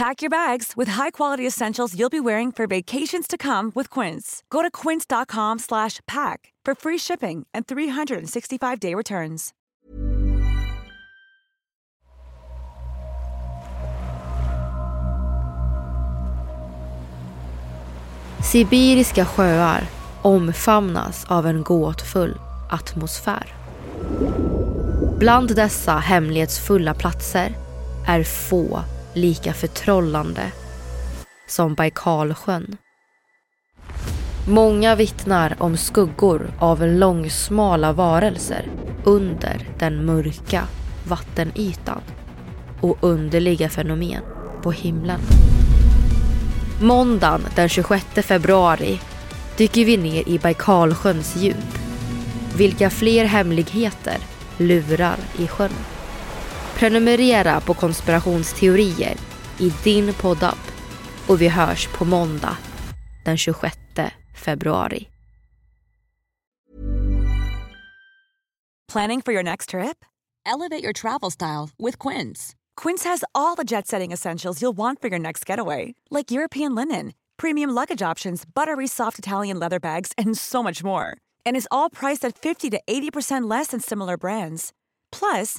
Pack your bags with high-quality essentials you'll be wearing for vacations to come with Quince. Go to quince.com/pack for free shipping and 365-day returns. Sibiriska sjöar omfamnas av en gåtfull atmosfär. Bland dessa hemlighetsfulla platser är få lika förtrollande som Baikalsjön. Många vittnar om skuggor av långsmala varelser under den mörka vattenytan och underliga fenomen på himlen. Måndagen den 26 februari dyker vi ner i Baikalsjöns djup. Vilka fler hemligheter lurar i sjön? Prenumerera på konspirationsteorier i din poddapp och vi hörs på måndag den 26 februari. Planning for your next trip? Elevate your travel style with Quince. Quince has all the jet setting essentials you'll want for your next getaway, like European linen, premium luggage options, buttery soft Italian leather bags, and so much more. And is all priced at 50 to 80% less than similar brands. Plus,